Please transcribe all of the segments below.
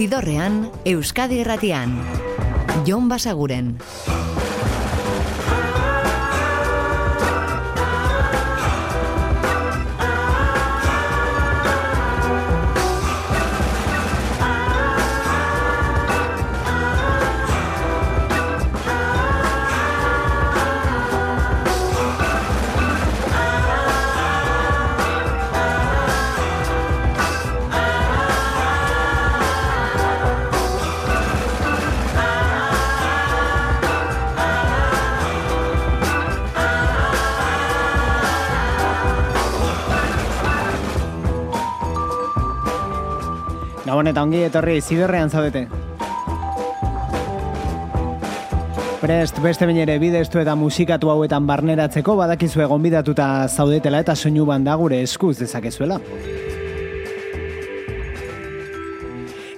Zidorrean, Euskadi Erratian. Jon Basaguren. Gabon eta ongi etorri ziberrean zaudete. Prest beste ere bidestu eta musikatu hauetan barneratzeko badakizu egon bidatuta zaudetela eta soinu banda gure eskuz dezakezuela.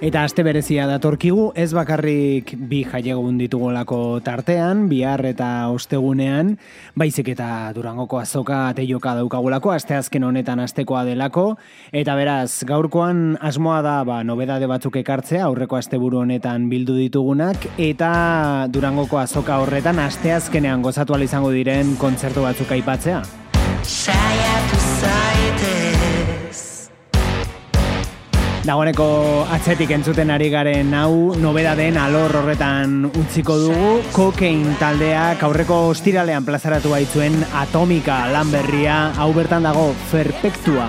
Eta aste berezia datorkigu, ez bakarrik bi jaiegun ditugolako tartean, bihar eta ostegunean, baizik eta durangoko azoka teioka daukagulako, aste azken honetan astekoa delako, eta beraz, gaurkoan asmoa da, ba, nobedade batzuk ekartzea, aurreko asteburu honetan bildu ditugunak, eta durangoko azoka horretan aste azkenean gozatu izango diren kontzertu batzuk aipatzea. Saiatu Dagoeneko atzetik entzuten ari garen hau nobeda den alor horretan utziko dugu kokein taldeak aurreko ostiralean plazaratu baitzuen atomika lanberria hau bertan dago perfektua.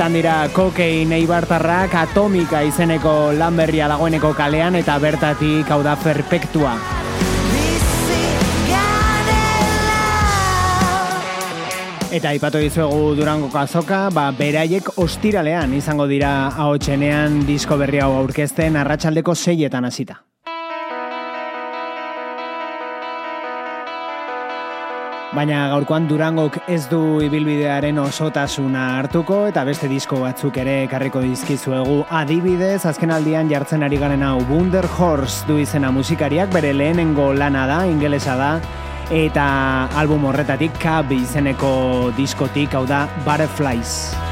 Bueltan dira kokein eibartarrak atomika izeneko lanberria dagoeneko kalean eta bertatik hau da perfektua. Eta ipatu dizuegu durango kazoka, ba, beraiek ostiralean izango dira hau txenean disko berri hau aurkezten arratsaldeko seietan hasita. Baina gaurkoan Durangok ez du ibilbidearen osotasuna hartuko eta beste disko batzuk ere ekarriko dizkizuegu adibidez azken aldian jartzen ari garen hau Wunder Horse du izena musikariak bere lehenengo lana da, ingelesa da eta album horretatik Cab izeneko diskotik hau da Butterflies.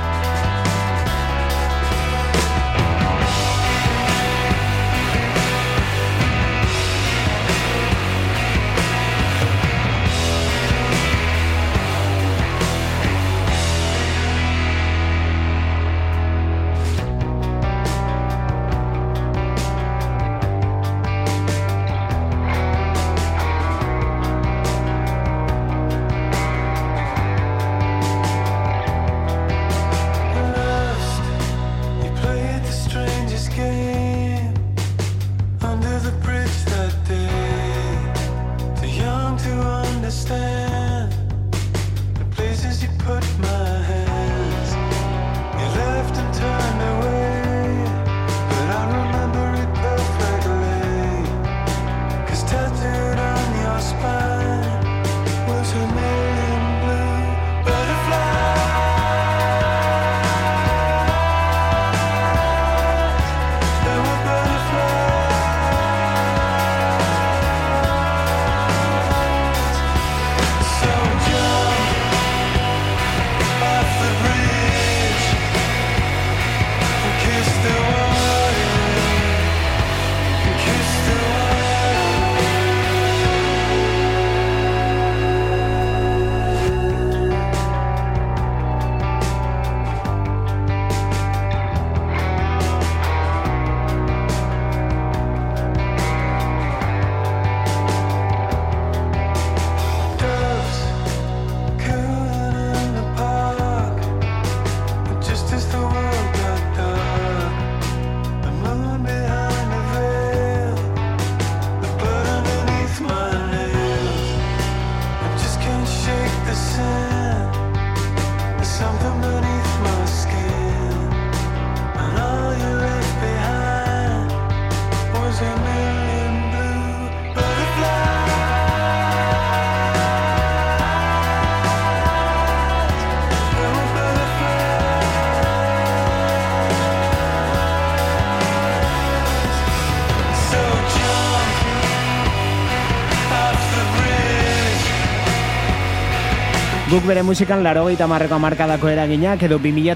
Guk bere musikan laro gaita marreko amarkadako eraginak edo 2000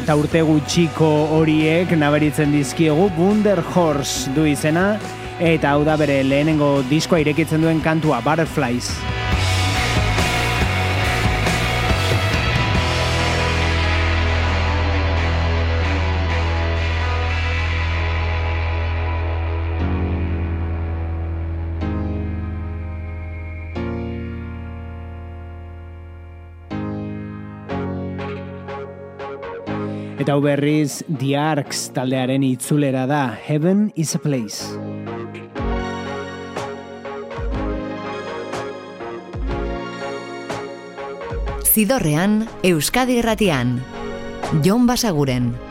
eta urte gutxiko horiek naberitzen dizkiegu Wunder Horse du izena eta hau da bere lehenengo diskoa irekitzen duen kantua Butterflies. Hau berriz The Arcs taldearen itzulera da Heaven is a Place. Zidorrean, Euskadi Erratian. Jon Basaguren.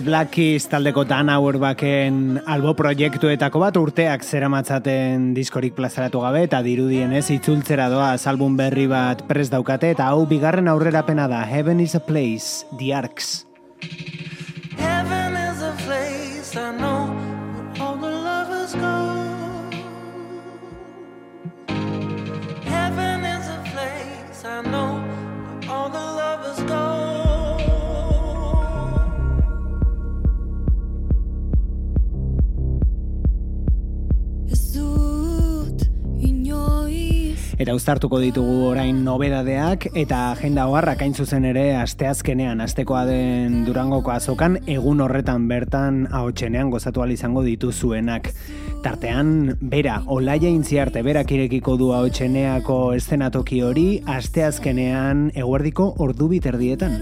The Black Keys taldeko Dan Auerbaken albo proiektuetako bat urteak zeramatzaten diskorik plazaratu gabe eta dirudien ez itzultzera doa album berri bat pres daukate eta hau bigarren aurrerapena da Heaven is a Place, The Arcs. Heaven is a place, I know Eta uztartuko ditugu orain nobedadeak eta agenda hogarrak hain zuzen ere asteazkenean, astekoa den Durangoko azokan egun horretan bertan ahotsenean gozatu izango dituzuenak. Tartean, bera, olaia intziarte berak irekiko du ahotseneako eszenatoki hori asteazkenean eguerdiko ordu biterdietan.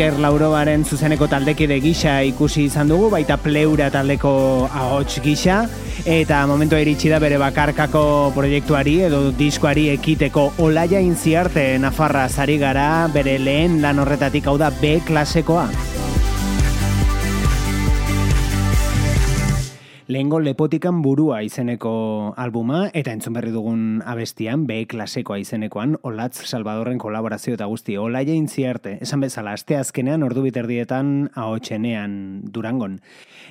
Iker Laurobaren zuzeneko taldekide gisa ikusi izan dugu, baita pleura taldeko ahots gisa, eta momentu iritsi da bere bakarkako proiektuari edo diskoari ekiteko olaia inziarte Nafarra zari gara bere lehen lan horretatik hau da B klasekoa. Lehengo lepotikan burua izeneko albuma eta entzun berri dugun abestian B klasekoa izenekoan Olatz Salvadorren kolaborazio eta guzti olaia intziarte. Esan bezala, aste azkenean ordu biterdietan ahotsenean durangon.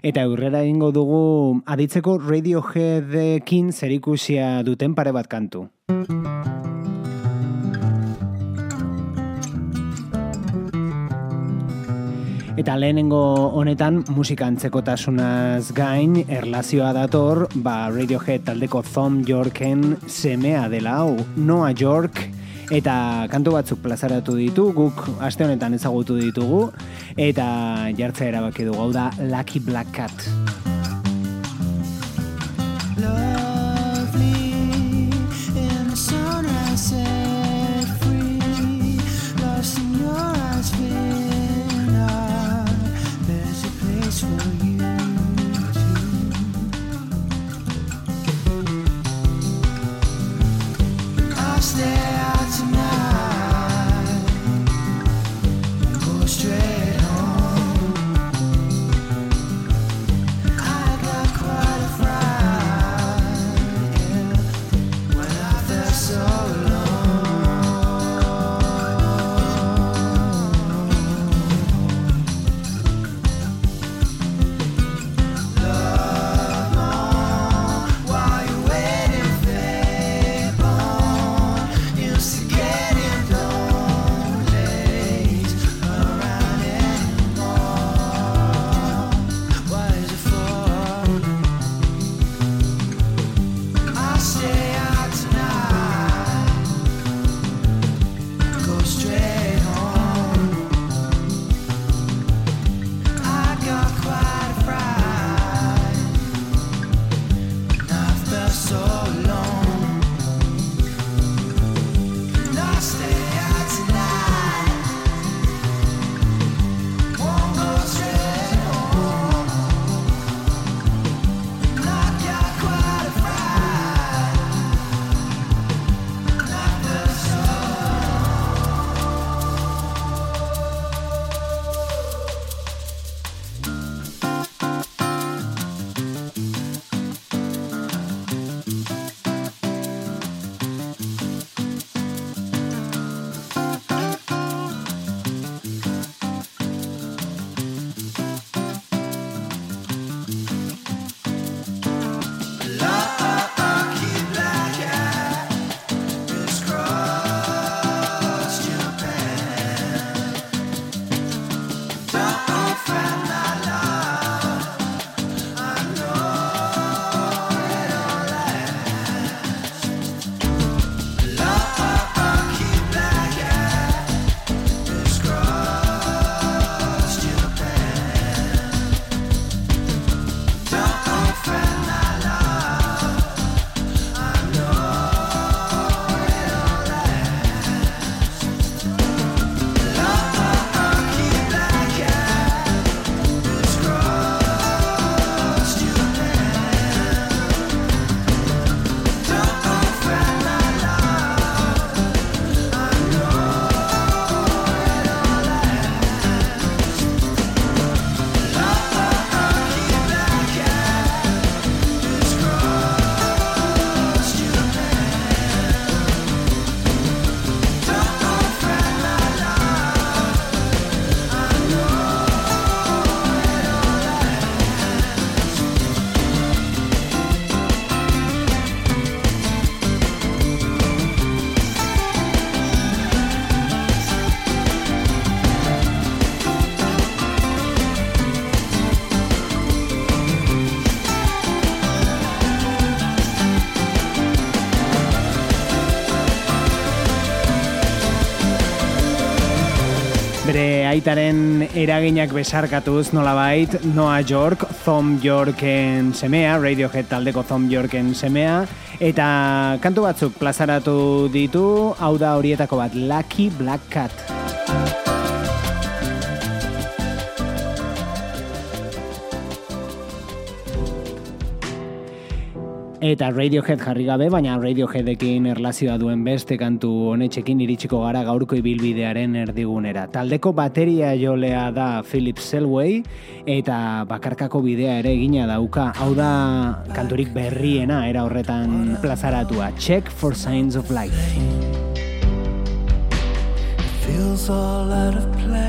Eta aurrera egingo dugu aditzeko Radioheadekin zerikusia duten pare bat kantu. Eta lehenengo honetan musika antzekotasunaz gain erlazioa dator, ba Radiohead taldeko Thom Yorken semea dela hau, Noah York eta kantu batzuk plazaratu ditu, guk aste honetan ezagutu ditugu eta jartzea erabaki dugu hau da Lucky Black Cat. Lovely aitaren eraginak besarkatuz nolabait, Noah York, Thom Yorken semea, Radiohead taldeko Thom Yorken semea, eta kantu batzuk plazaratu ditu, hau da horietako bat, Lucky Black Cat. eta Radiohead jarri gabe, baina Radioheadekin erlazioa duen beste kantu honetxekin iritsiko gara gaurko ibilbidearen erdigunera. Taldeko bateria jolea da Philip Selway eta bakarkako bidea ere egina dauka. Hau da kanturik berriena era horretan plazaratua. Check for signs of life. It feels all out of place.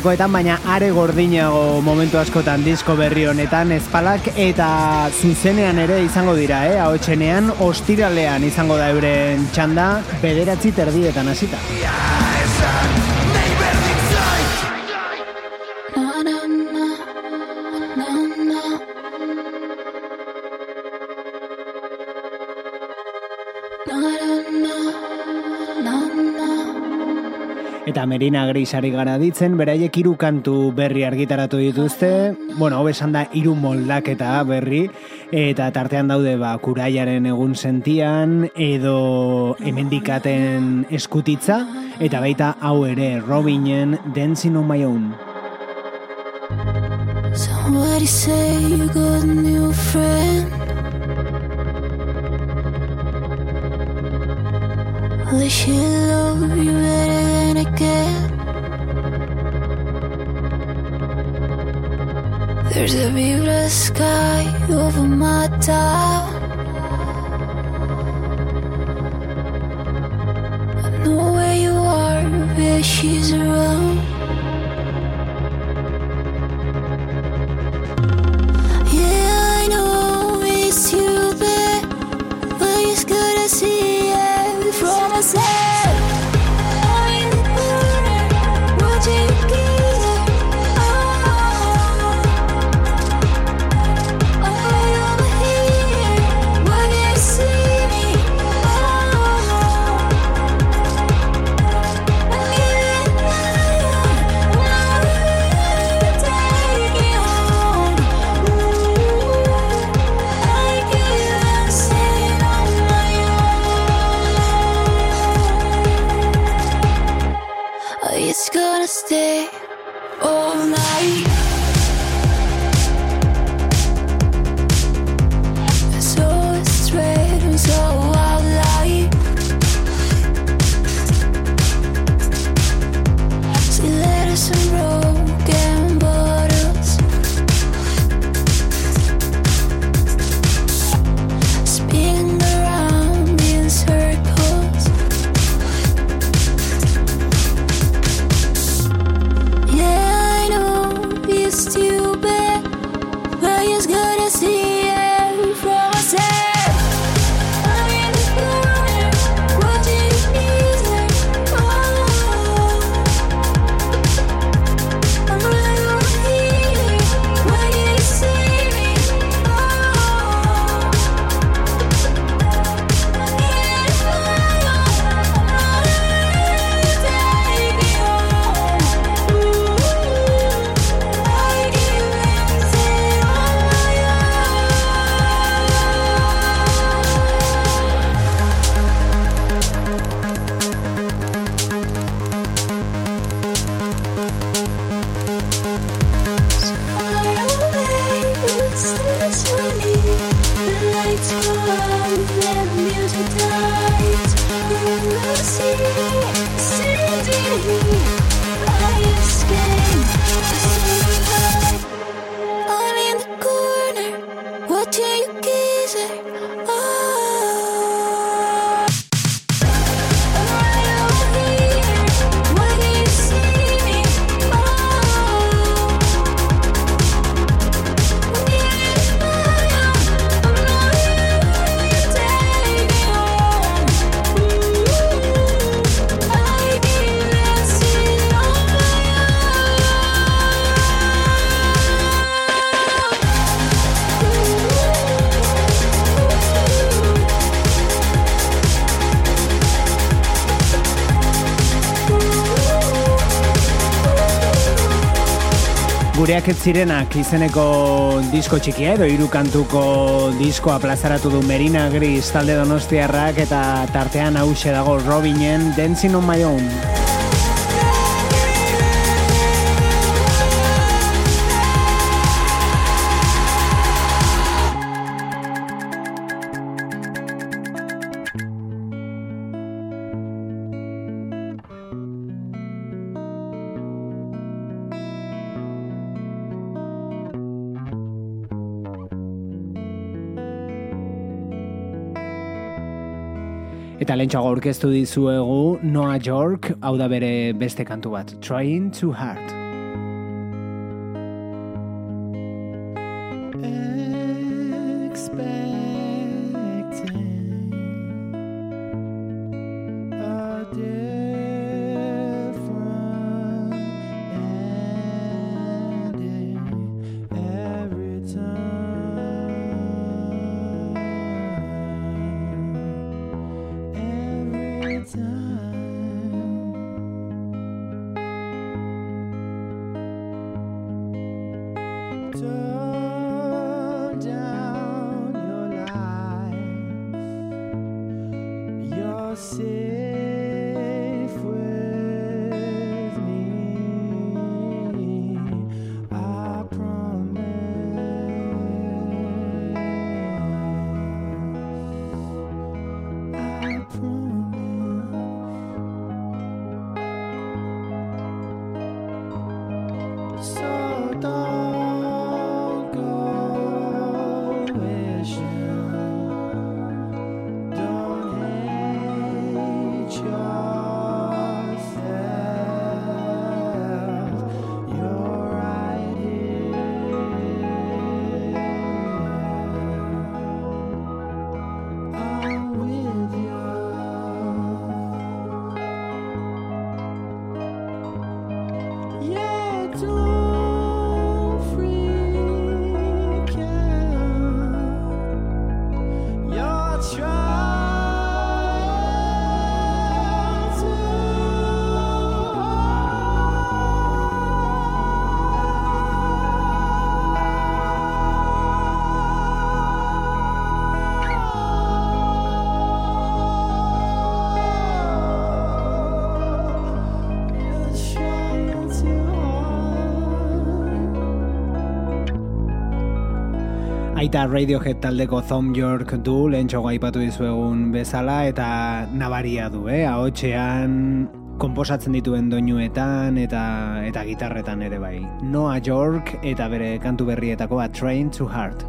Aurrekoetan baina are gordinago momentu askotan disko berri honetan ezpalak eta zuzenean ere izango dira, eh? Ahotsenean ostiralean izango da euren txanda bederatzi terdietan hasita. Eta Merina Grisari gara ditzen, beraiek hiru kantu berri argitaratu dituzte, bueno, hau esan da hiru moldaketa berri, eta tartean daude ba, kuraiaren egun sentian, edo hemendikaten eskutitza, eta baita hau ere Robinen Dancing on My Own. Somebody say you got a new friend. Will she love you better There's a blue sky over my town. I know where you are, but she's around. Gureak ez zirenak izeneko disko txikia edo hiru kantuko diskoa plazaratu du Merina Gris talde donostiarrak eta tartean hause dago Robinen Dancing on My Own. Eta lentsago aurkeztu dizuegu Noah York, hau da bere beste kantu bat, Trying Too Hard. Aita Radiohead taldeko Thom York du, lehen txogo aipatu dizuegun bezala, eta nabaria du, eh? Ahotxean komposatzen dituen doinuetan eta eta gitarretan ere bai. Noah York eta bere kantu berrietako A Train to Heart.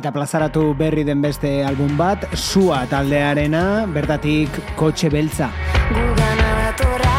Eta plazaratu berri den beste album bat, Sua taldearena, bertatik kotxe beltza. Gugana dator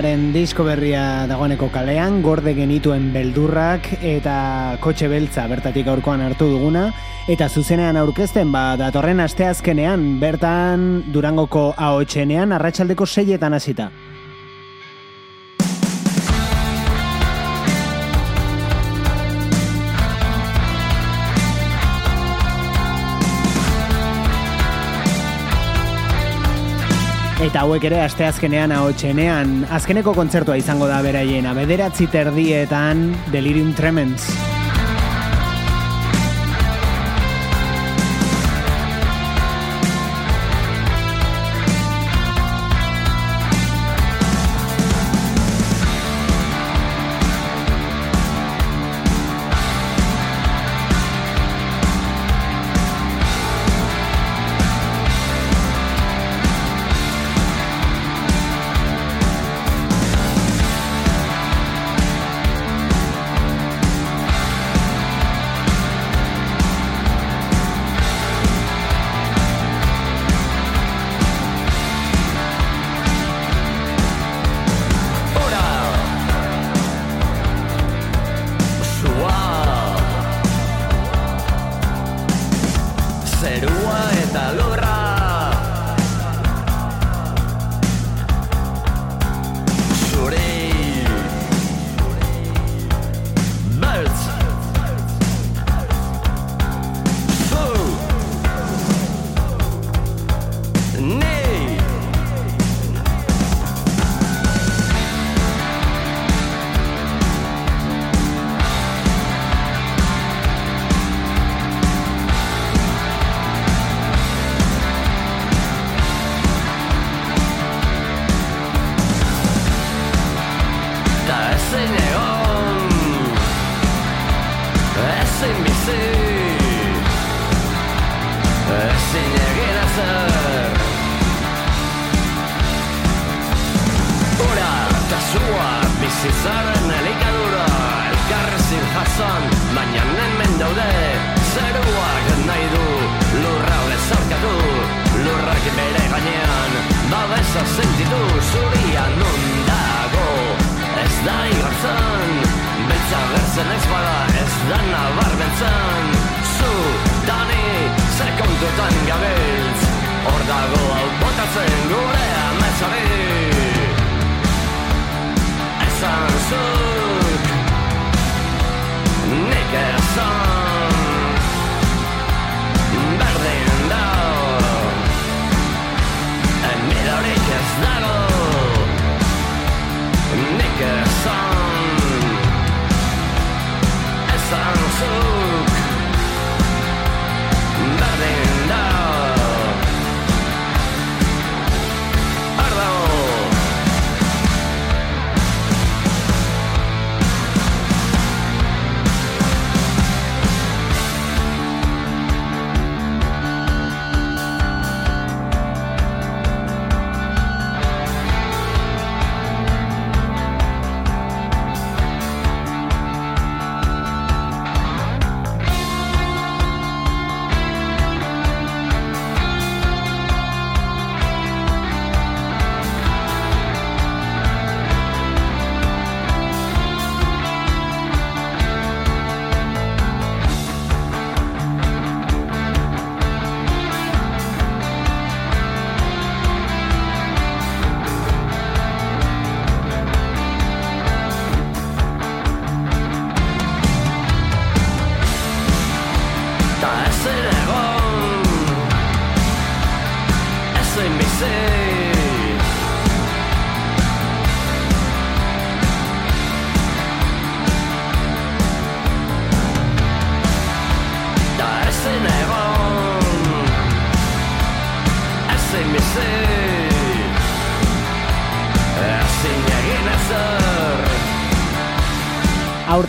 suaren disko berria dagoeneko kalean, gorde genituen beldurrak eta kotxe beltza bertatik aurkoan hartu duguna, eta zuzenean aurkezten ba datorren asteazkenean bertan Durangoko ahotsenean arratsaldeko seietan hasita. Eta hauek ere asteazkenean ahotsenean azkeneko kontzertua izango da beraiena bederatzi terdietan Delirium Tremens.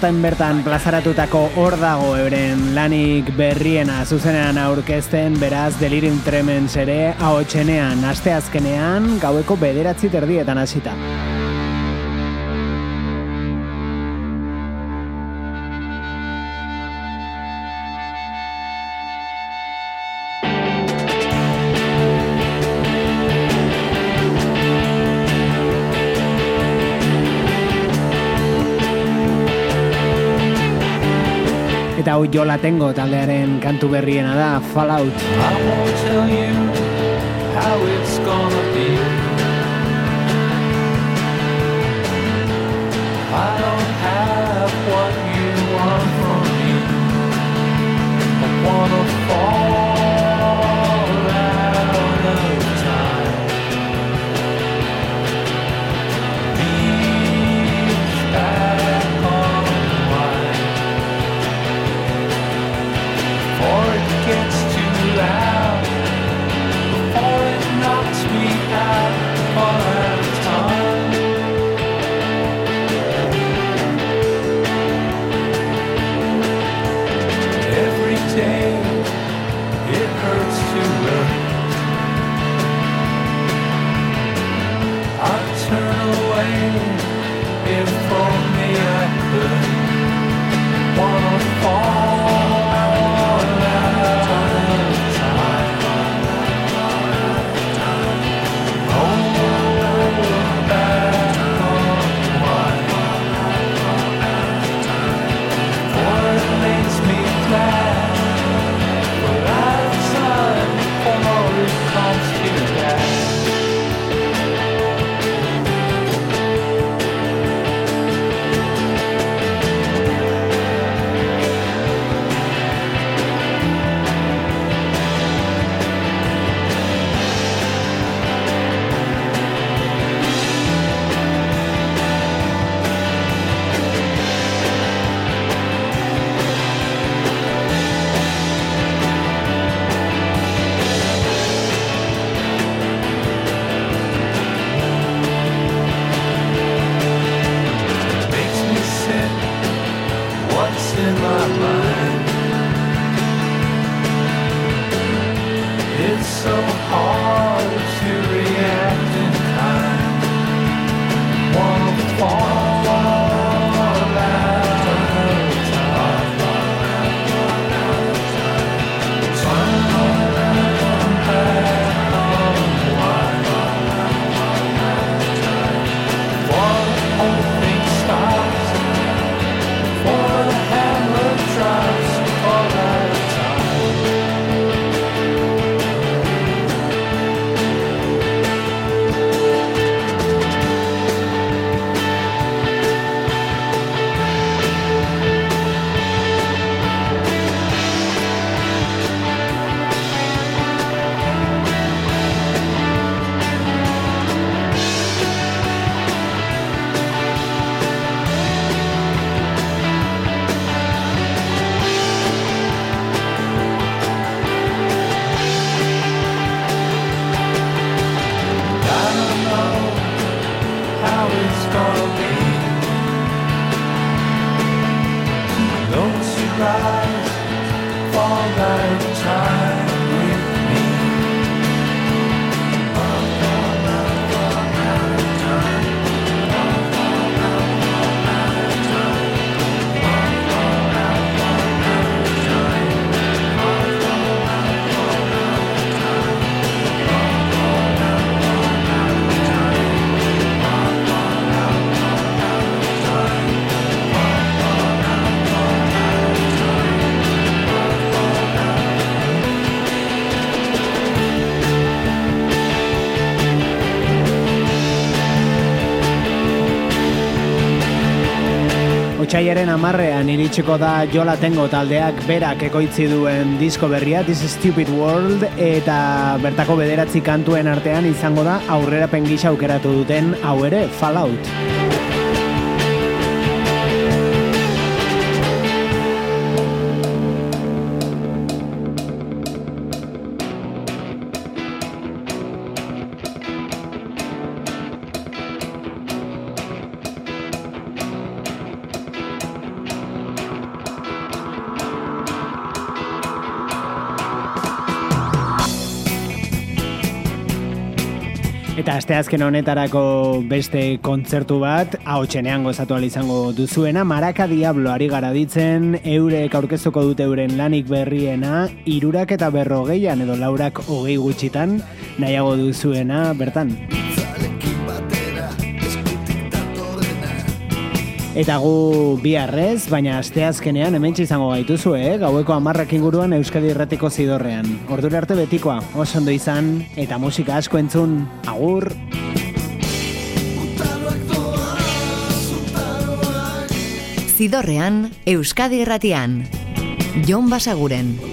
Aurten bertan plazaratutako hor dago euren lanik berriena zuzenean aurkezten beraz Delirium Tremens ere ahotsenean asteazkenean gaueko bederatzi terdietan hasita. Hau jola tengo taldearen kantu berriena da Fallout. I won't tell you how it's gonna be. I don't have what you want from me. I wanna fall Otsailaren amarrean iritsiko da Jola Tengo taldeak berak ekoitzi duen disko berria This Stupid World eta bertako bederatzi kantuen artean izango da aurrerapen gisa aukeratu duten hau ere Fallout. Asteazken honetarako beste kontzertu bat, ahotsenean gozatu ahal izango duzuena, Maraka Diablo ari gara eurek aurkeztuko dute euren lanik berriena, irurak eta berrogeian edo laurak hogei gutxitan, nahiago duzuena, bertan. Eta gu biharrez, baina asteazkenean hemen izango gaituzu, eh? Gaueko amarrak inguruan Euskadi Irratiko zidorrean. Ordura arte betikoa, oso ondo izan, eta musika asko entzun, agur! Zidorrean, Euskadi Irratian. Jon Basaguren.